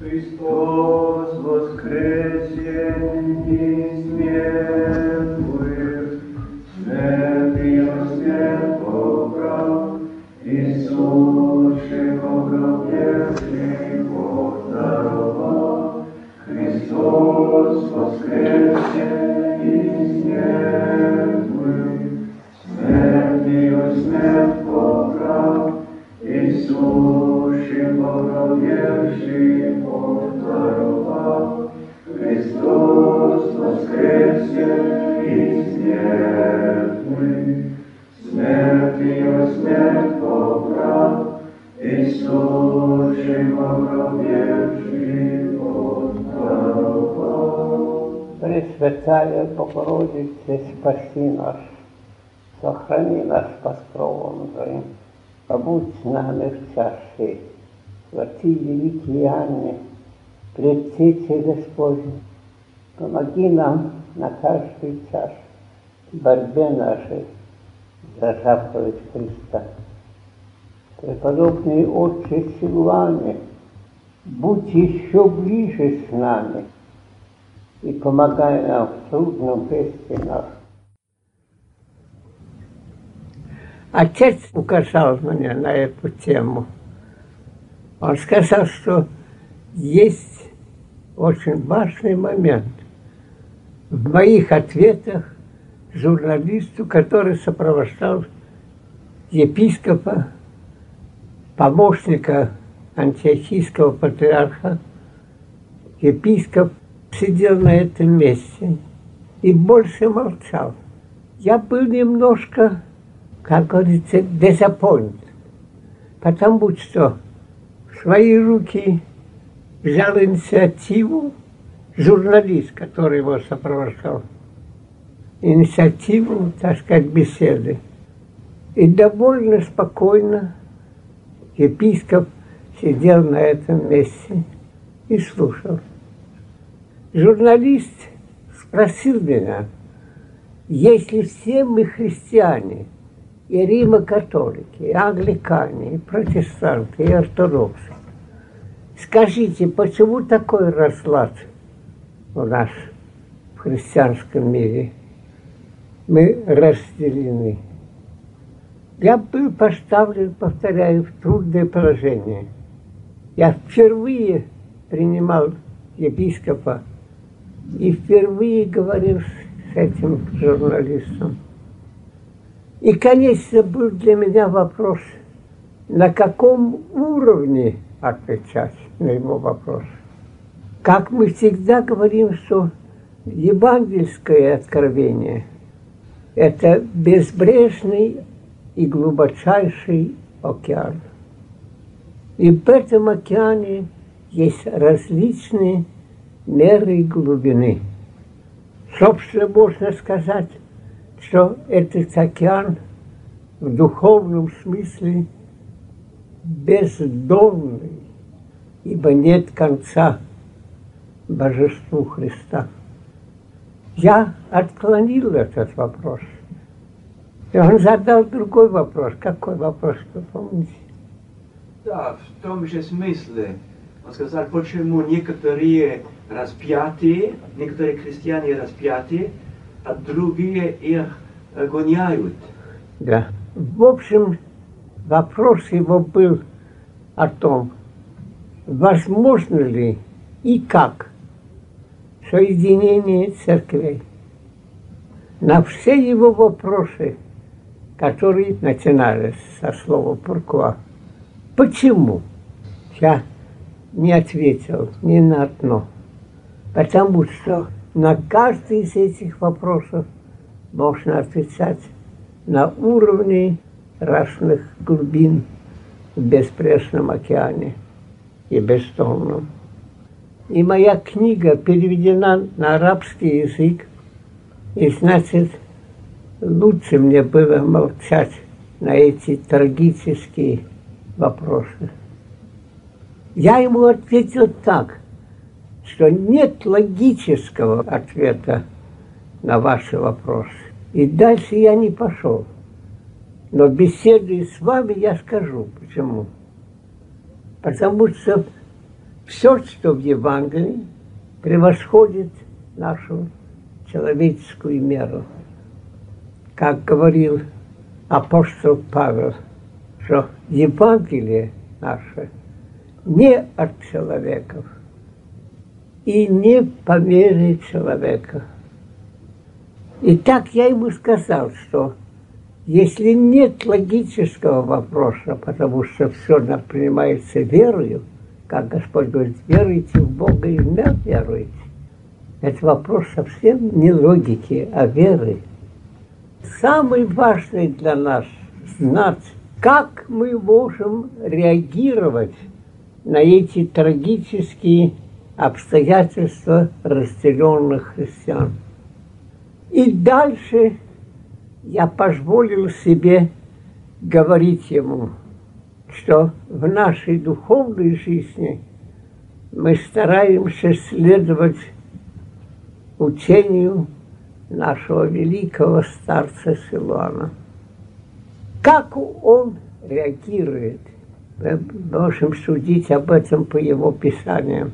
Христос воскресе из мертвых, смертью смерть побрал, Иисусе погробевший поздоровал. Христос воскресе Пресвятая Богородице, спаси нас, сохрани нас под кровом Твоим, побудь с нами в царстве, святые великие Анне, предтече Господне, помоги нам на каждый час в борьбе нашей за заповедь Христа. Преподобный Отче Силуане, будь еще ближе с нами и помогай нам в трудном месте нашем. Отец указал мне на эту тему. Он сказал, что есть очень важный момент в моих ответах журналисту, который сопровождал епископа, помощника антиохийского патриарха. Епископ сидел на этом месте и больше молчал. Я был немножко, как говорится, дезапоинт, потому что в свои руки взял инициативу журналист, который его сопровождал. Инициативу, так сказать, беседы. И довольно спокойно епископ сидел на этом месте и слушал. Журналист спросил меня, если все мы христиане, и Рима-католики, и англикане, и протестанты, и ортодоксы, скажите, почему такой разлад у нас в христианском мире? Мы разделены. Я был поставлен, повторяю, в трудное положение. Я впервые принимал епископа и впервые говорил с этим журналистом. И, конечно, был для меня вопрос, на каком уровне отвечать на его вопрос. Как мы всегда говорим, что евангельское откровение – это безбрежный и глубочайший океан. И в этом океане есть различные меры глубины. Собственно, можно сказать, что этот океан в духовном смысле бездонный, ибо нет конца божеству Христа. Я отклонил этот вопрос. И он задал другой вопрос. Какой вопрос, вы помните? Да, в том же смысле. Он сказал, почему некоторые распятые, некоторые христиане распятые, а другие их гоняют. Да. В общем, вопрос его был о том, возможно ли и как соединение церквей. На все его вопросы, которые начинались со слова «pourquoi», почему, я не ответил ни на одно. Потому что на каждый из этих вопросов можно отвечать на уровне разных глубин в беспресном океане и бездонном. И моя книга переведена на арабский язык, и значит, лучше мне было молчать на эти трагические вопросы. Я ему ответил так, что нет логического ответа на ваши вопросы. И дальше я не пошел. Но беседуя с вами, я скажу, почему. Потому что Все, что в Евангелии, превосходит нашу человеческую меру. Как говорил апостол Павел, что Евангелие наше не от человеков и не по мере человека. И так я ему сказал, что если нет логического вопроса, потому что все принимается верою, как Господь говорит, веруйте в Бога и в меня веруйте. Это вопрос совсем не логики, а веры. Самый важный для нас знать, как мы можем реагировать на эти трагические обстоятельства разделенных христиан. И дальше я позволил себе говорить ему, что в нашей духовной жизни мы стараемся следовать учению нашего великого старца Силуана. Как он реагирует, мы можем судить об этом по его писаниям.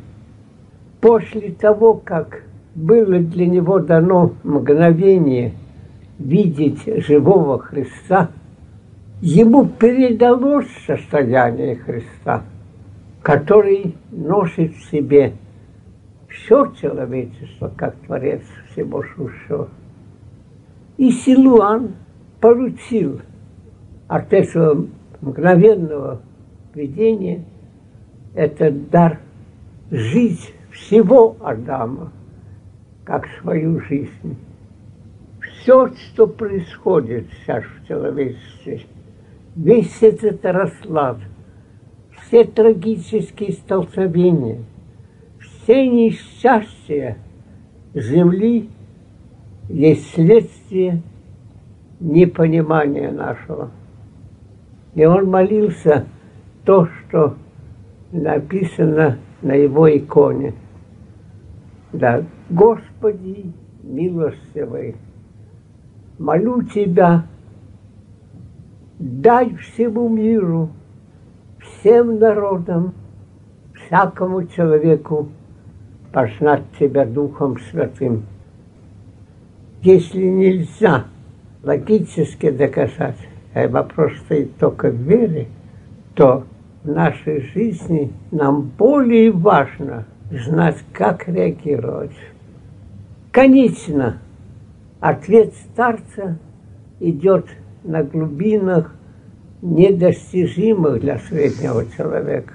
После того, как было для него дано мгновение видеть живого Христа, ему передалось состояние Христа, который носит в себе все человечество, как Творец всего сущего. И Силуан получил от этого мгновенного видения этот дар жить всего Адама – как свою жизнь. Все, что происходит сейчас в человечестве, весь этот расклад, все трагические столкновения, все несчастья Земли есть следствие непонимания нашего. И он молился то, что написано на его иконе – да, Господи, милостивый, молю Тебя, дай всему миру, всем народам, всякому человеку познать Тебя Духом Святым. Если нельзя логически доказать, а вопрос стоит только в вере, то в нашей жизни нам более важно – знать, как реагировать. Конечно, ответ старца идет на глубинах, недостижимых для среднего человека.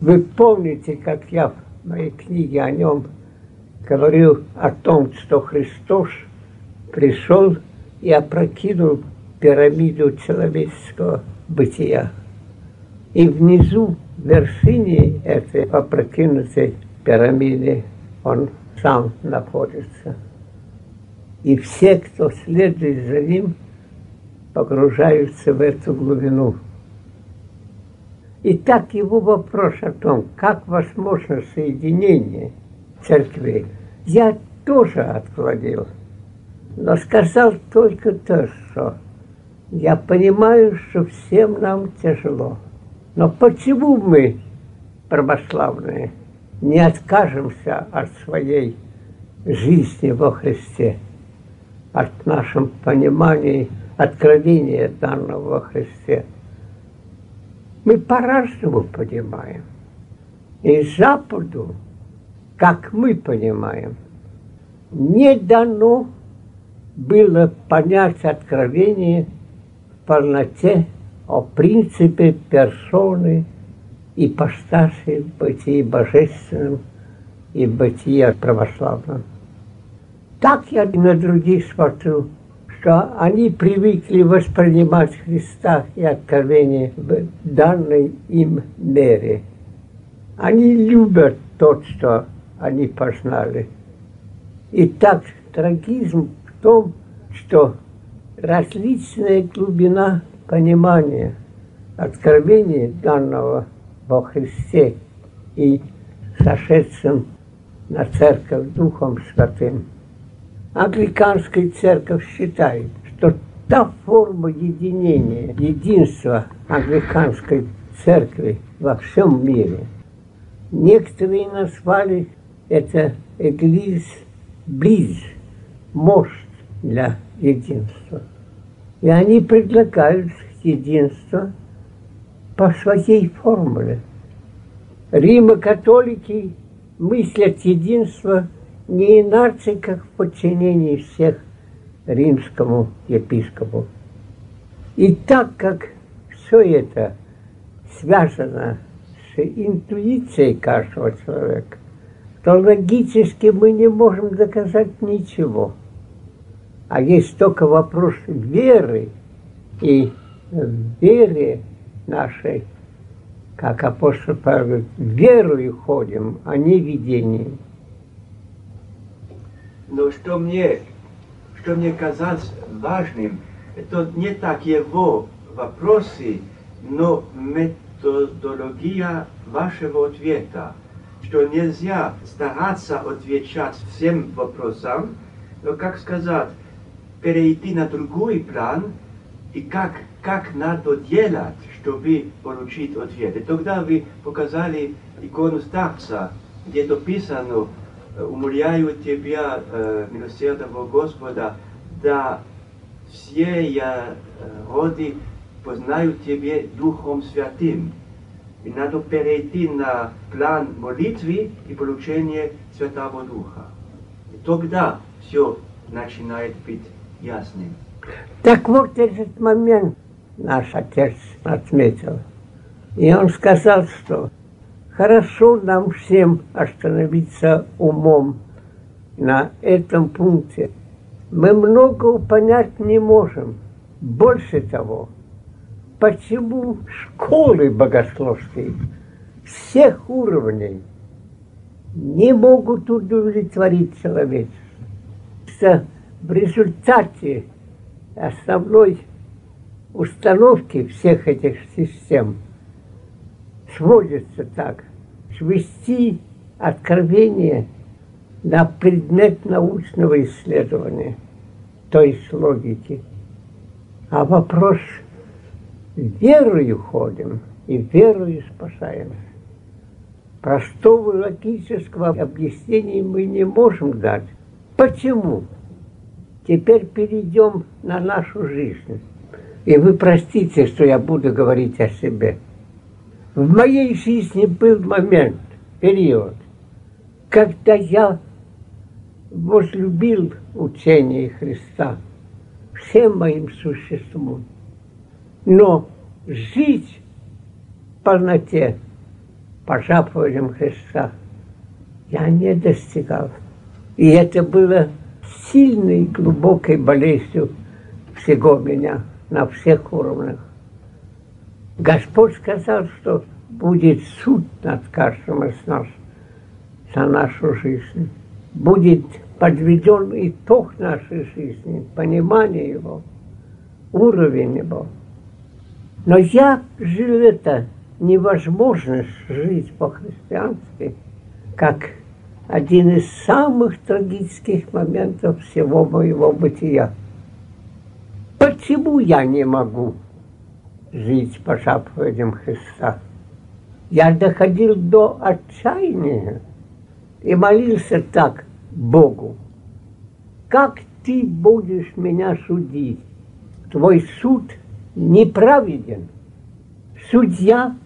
Вы помните, как я моей книге о нем говорил о том, что Христос пришел и опрокинул пирамиду человеческого бытия. И внизу, в вершине этой опрокинутой пирамиде, он сам находится. И все, кто следует за ним, погружаются в эту глубину. И так его вопрос о том, как возможно соединение церкви, я тоже отклонил. Но сказал только то, что я понимаю, что всем нам тяжело. Но почему мы, православные, не откажемся от своей жизни во Христе, от нашем понимании откровения данного во Христе? Мы по-разному понимаем. И Западу, как мы понимаем, не дано было понять откровение в полноте о принципе персоны и постаси бытии божественном и в бытии православном. Так я на других смотрю, что они привыкли воспринимать Христа и откровение в данной им мере. Они любят то, что они познали. И так трагизм в том, что различная глубина понимание откровения данного во Христе и сошедшим на церковь Духом Святым. Англиканская церковь считает, что та форма единения, единства англиканской церкви во всем мире Некоторые назвали это эглиз близ, мост для единства. И они предлагают единство по своей формуле. Рима-католики мыслят единство не иначе, как в подчинении всех римскому епископу. И так как все это связано с интуицией каждого человека, то логически мы не можем доказать ничего. А есть только вопрос веры и вере нашей, как апостол Павел, верою ходим, а не видением. Но что мне, что мне казалось важным, это не так его вопросы, но методология вашего ответа, что нельзя стараться отвечать всем вопросам, но, как сказать, перейти на другой план и как, как надо делать, чтобы получить ответ. И тогда вы показали икону старца, где написано «Умоляю Тебя, э, милосердного Господа, да все я э, роды познают Тебе Духом Святым». И надо перейти на план молитвы и получения Святого Духа. И тогда все начинает быть ясным. Так вот этот момент наш отец отметил. И он сказал, что хорошо нам всем остановиться умом на этом пункте. Мы много понять не можем. Больше того, почему школы богословские всех уровней не могут удовлетворить человечество. В результате основной установки всех этих систем сводится так, свести откровение на предмет научного исследования, то есть логики. А вопрос верою ходим и верою спасаемся. Простого логического объяснения мы не можем дать. Почему? Теперь перейдем на нашу жизнь. И вы простите, что я буду говорить о себе. В моей жизни был момент, период, когда я возлюбил учение Христа всем моим существом. Но жить в полноте по заповедям Христа я не достигал. И это было сильной, глубокой болезнью всего меня на всех уровнях. Господь сказал, что будет суд над каждым из нас за нашу жизнь. Будет подведен итог нашей жизни, понимание его, уровень его. Но я жил это невозможность жить по-христиански, как один из самых трагических моментов всего моего бытия. Почему я не могу жить по заповедям Христа? Я доходил до отчаяния и молился так Богу. Как ты будешь меня судить? Твой суд неправеден. Судья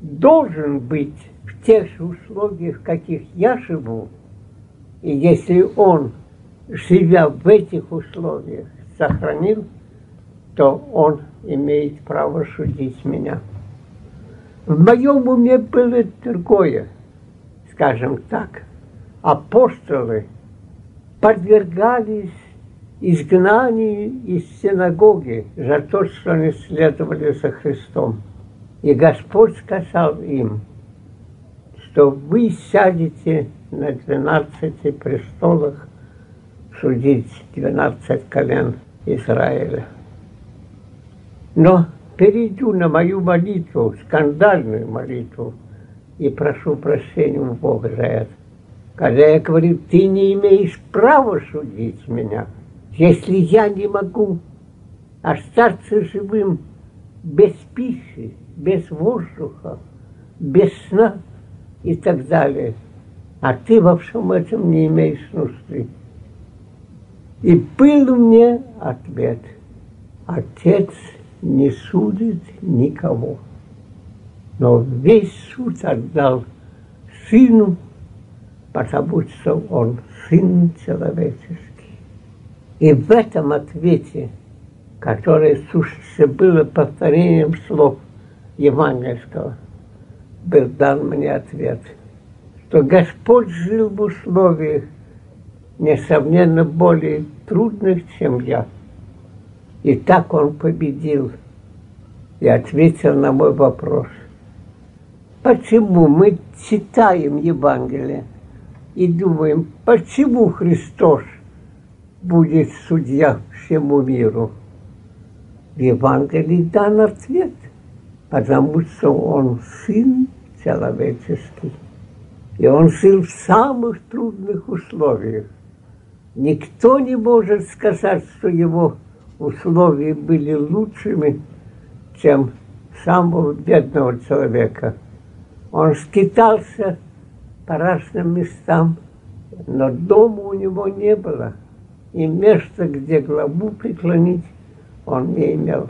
должен быть в тех же условиях, в каких я живу, и если он, живя в этих условиях, сохранил, то он имеет право судить меня. В моем уме было другое, скажем так. Апостолы подвергались изгнанию из синагоги за то, что они следовали за Христом. И Господь сказал им, что вы сядете на двенадцати престолах судить двенадцать колен Израиля. Но перейду на мою молитву, скандальную молитву, и прошу прощения у Бога за это. Когда я говорю, ты не имеешь права судить меня, если я не могу остаться живым без пищи, без воздуха, без сна, и так далее. А ты во всем этом не имеешь нужды. И был мне ответ. Отец не судит никого. Но весь суд отдал сыну, потому что он сын человеческий. И в этом ответе, слушайте, было повторением слов евангельского, был дан мне ответ, что Господь жил в условиях, несомненно, более трудных, чем я. И так он победил и ответил на мой вопрос. Почему мы читаем Евангелие и думаем, почему Христос будет судья всему миру? В Евангелии дан ответ, потому что Он Сын человеческий. И Он жил в самых трудных условиях. Никто не может сказать, что его условия были лучшими, чем самого бедного человека. Он скитался по разным местам, но дома у него не было. И места, где главу преклонить, он не имел.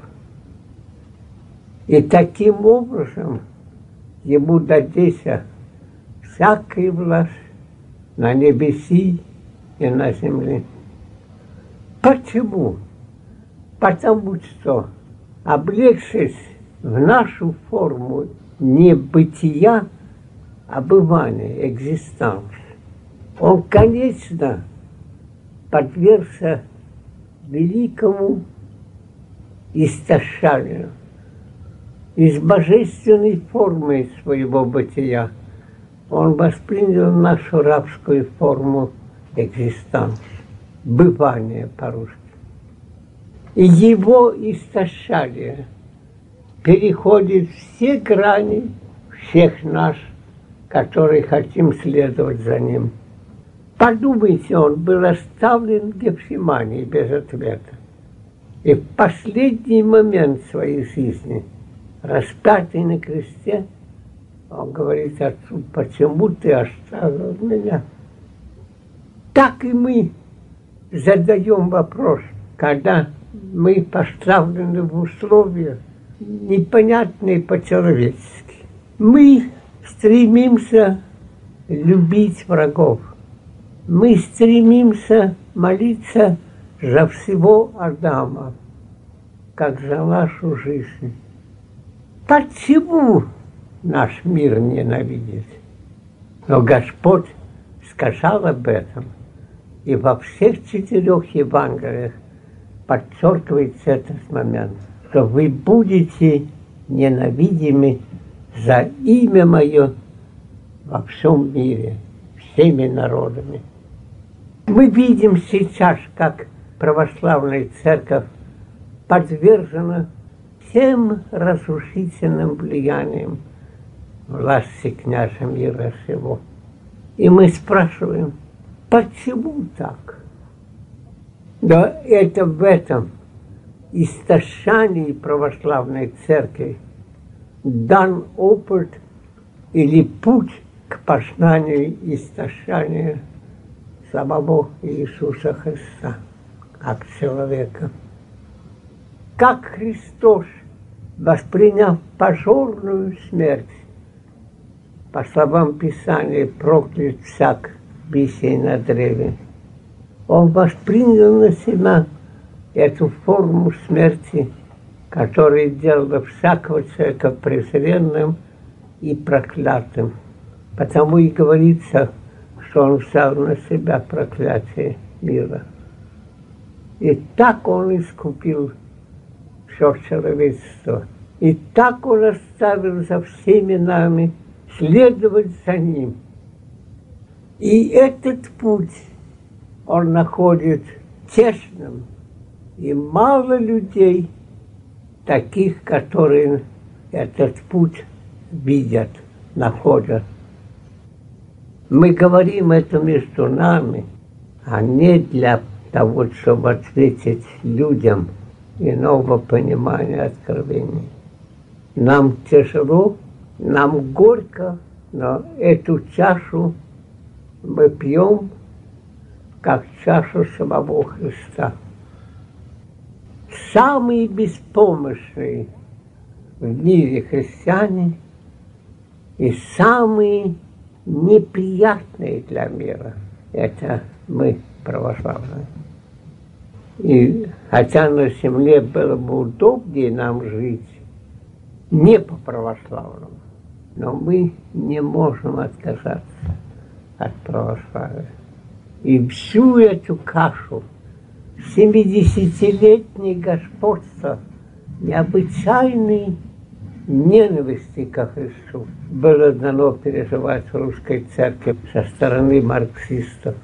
И таким образом ему дадется всякая власть на небеси и на земле. Почему? Потому что, облегшись в нашу форму не бытия, а бывания, экзистанс, он, конечно, подвергся великому истощанию из божественной формы своего бытия. Он воспринял нашу рабскую форму экзистанс, бывание по-русски. И его истощали переходит все грани всех нас, которые хотим следовать за ним. Подумайте, он был оставлен в Гефсимании без ответа. И в последний момент своей жизни, распятый на кресте, он говорит отцу, почему ты оставил меня? Так и мы задаем вопрос, когда мы поставлены в условия, непонятные по-человечески. Мы стремимся любить врагов. Мы стремимся молиться за всего Адама, как за нашу жизнь. Почему наш мир ненавидит? Но Господь сказал об этом, и во всех четырех Евангелиях подчеркивается этот момент – что вы будете ненавидимы за имя мое во всем мире, всеми народами. Мы видим сейчас, как православная церковь подвержена всем разрушительным влияниям власти княжа мира всего. И мы спрашиваем, почему так? Да это в этом – истощании православной церкви дан опыт или путь к познанию истощания самого Иисуса Христа как человека. Как Христос, восприняв позорную смерть, по словам Писания, проклят всяк, висей на древе, он воспринял на себя эту форму смерти, которая делала всякого человека презренным и проклятым. Потому и говорится, что он взял на себя проклятие мира. И так он искупил все человечество. И так он оставил за всеми нами следовать за ним. И этот путь он находит честным, и мало людей, таких, которые этот путь видят, находят. Мы говорим это между нами, а не для того, чтобы ответить людям иного понимания откровений. Нам тяжело, нам горько Но эту чашу мы пьем, как чашу самого Христа. Самые беспомощные в мире христиане и самые неприятные для мира – это мы, православные. И хотя на земле было бы удобнее нам жить, не по православному, но мы не можем отказаться от православия. И всю эту кашу 70-летней господства необычайной ненависти ко Христу было дано переживать русской церкви со стороны марксистов.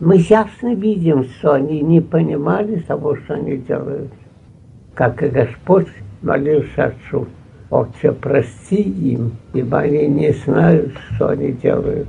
Мы ясно видим, что они не понимали того, что они делают. Как и Господь молился Отцу, Отче, прости им, ибо они не знают, что они делают.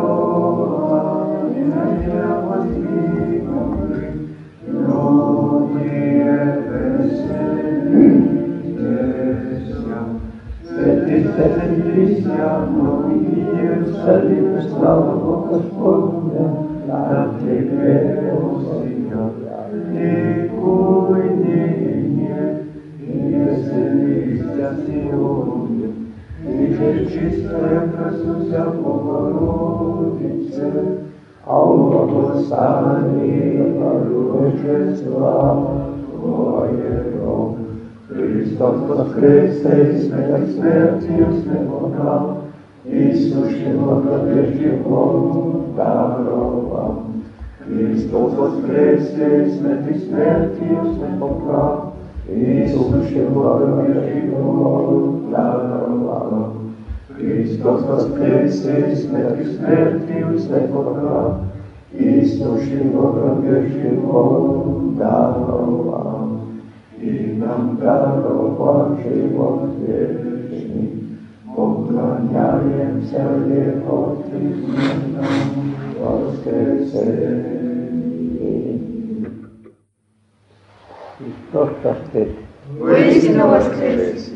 Salim, slava Boga Gospodine, na Tebe usija. Nikujni je, pjesnica Sionje, Iže čista je presuza Bogorodice, a u blagostani Bože slava Tvoje rob. Hristos Voskrese i smrti smrti usne Kristus žinote prieškiko pergalą. Kristaus atskleistais metis mirties nepoka. Kristus žinote prieškiko pergalą. Kristus atskleistais metis mirties nepoka. Kristus žinote prieškiko pergalą. Į nam pergalą šeimos vėliavą. Поклоняемся Его Христу воскресенье. Христос воскрес! Воистину воскрес!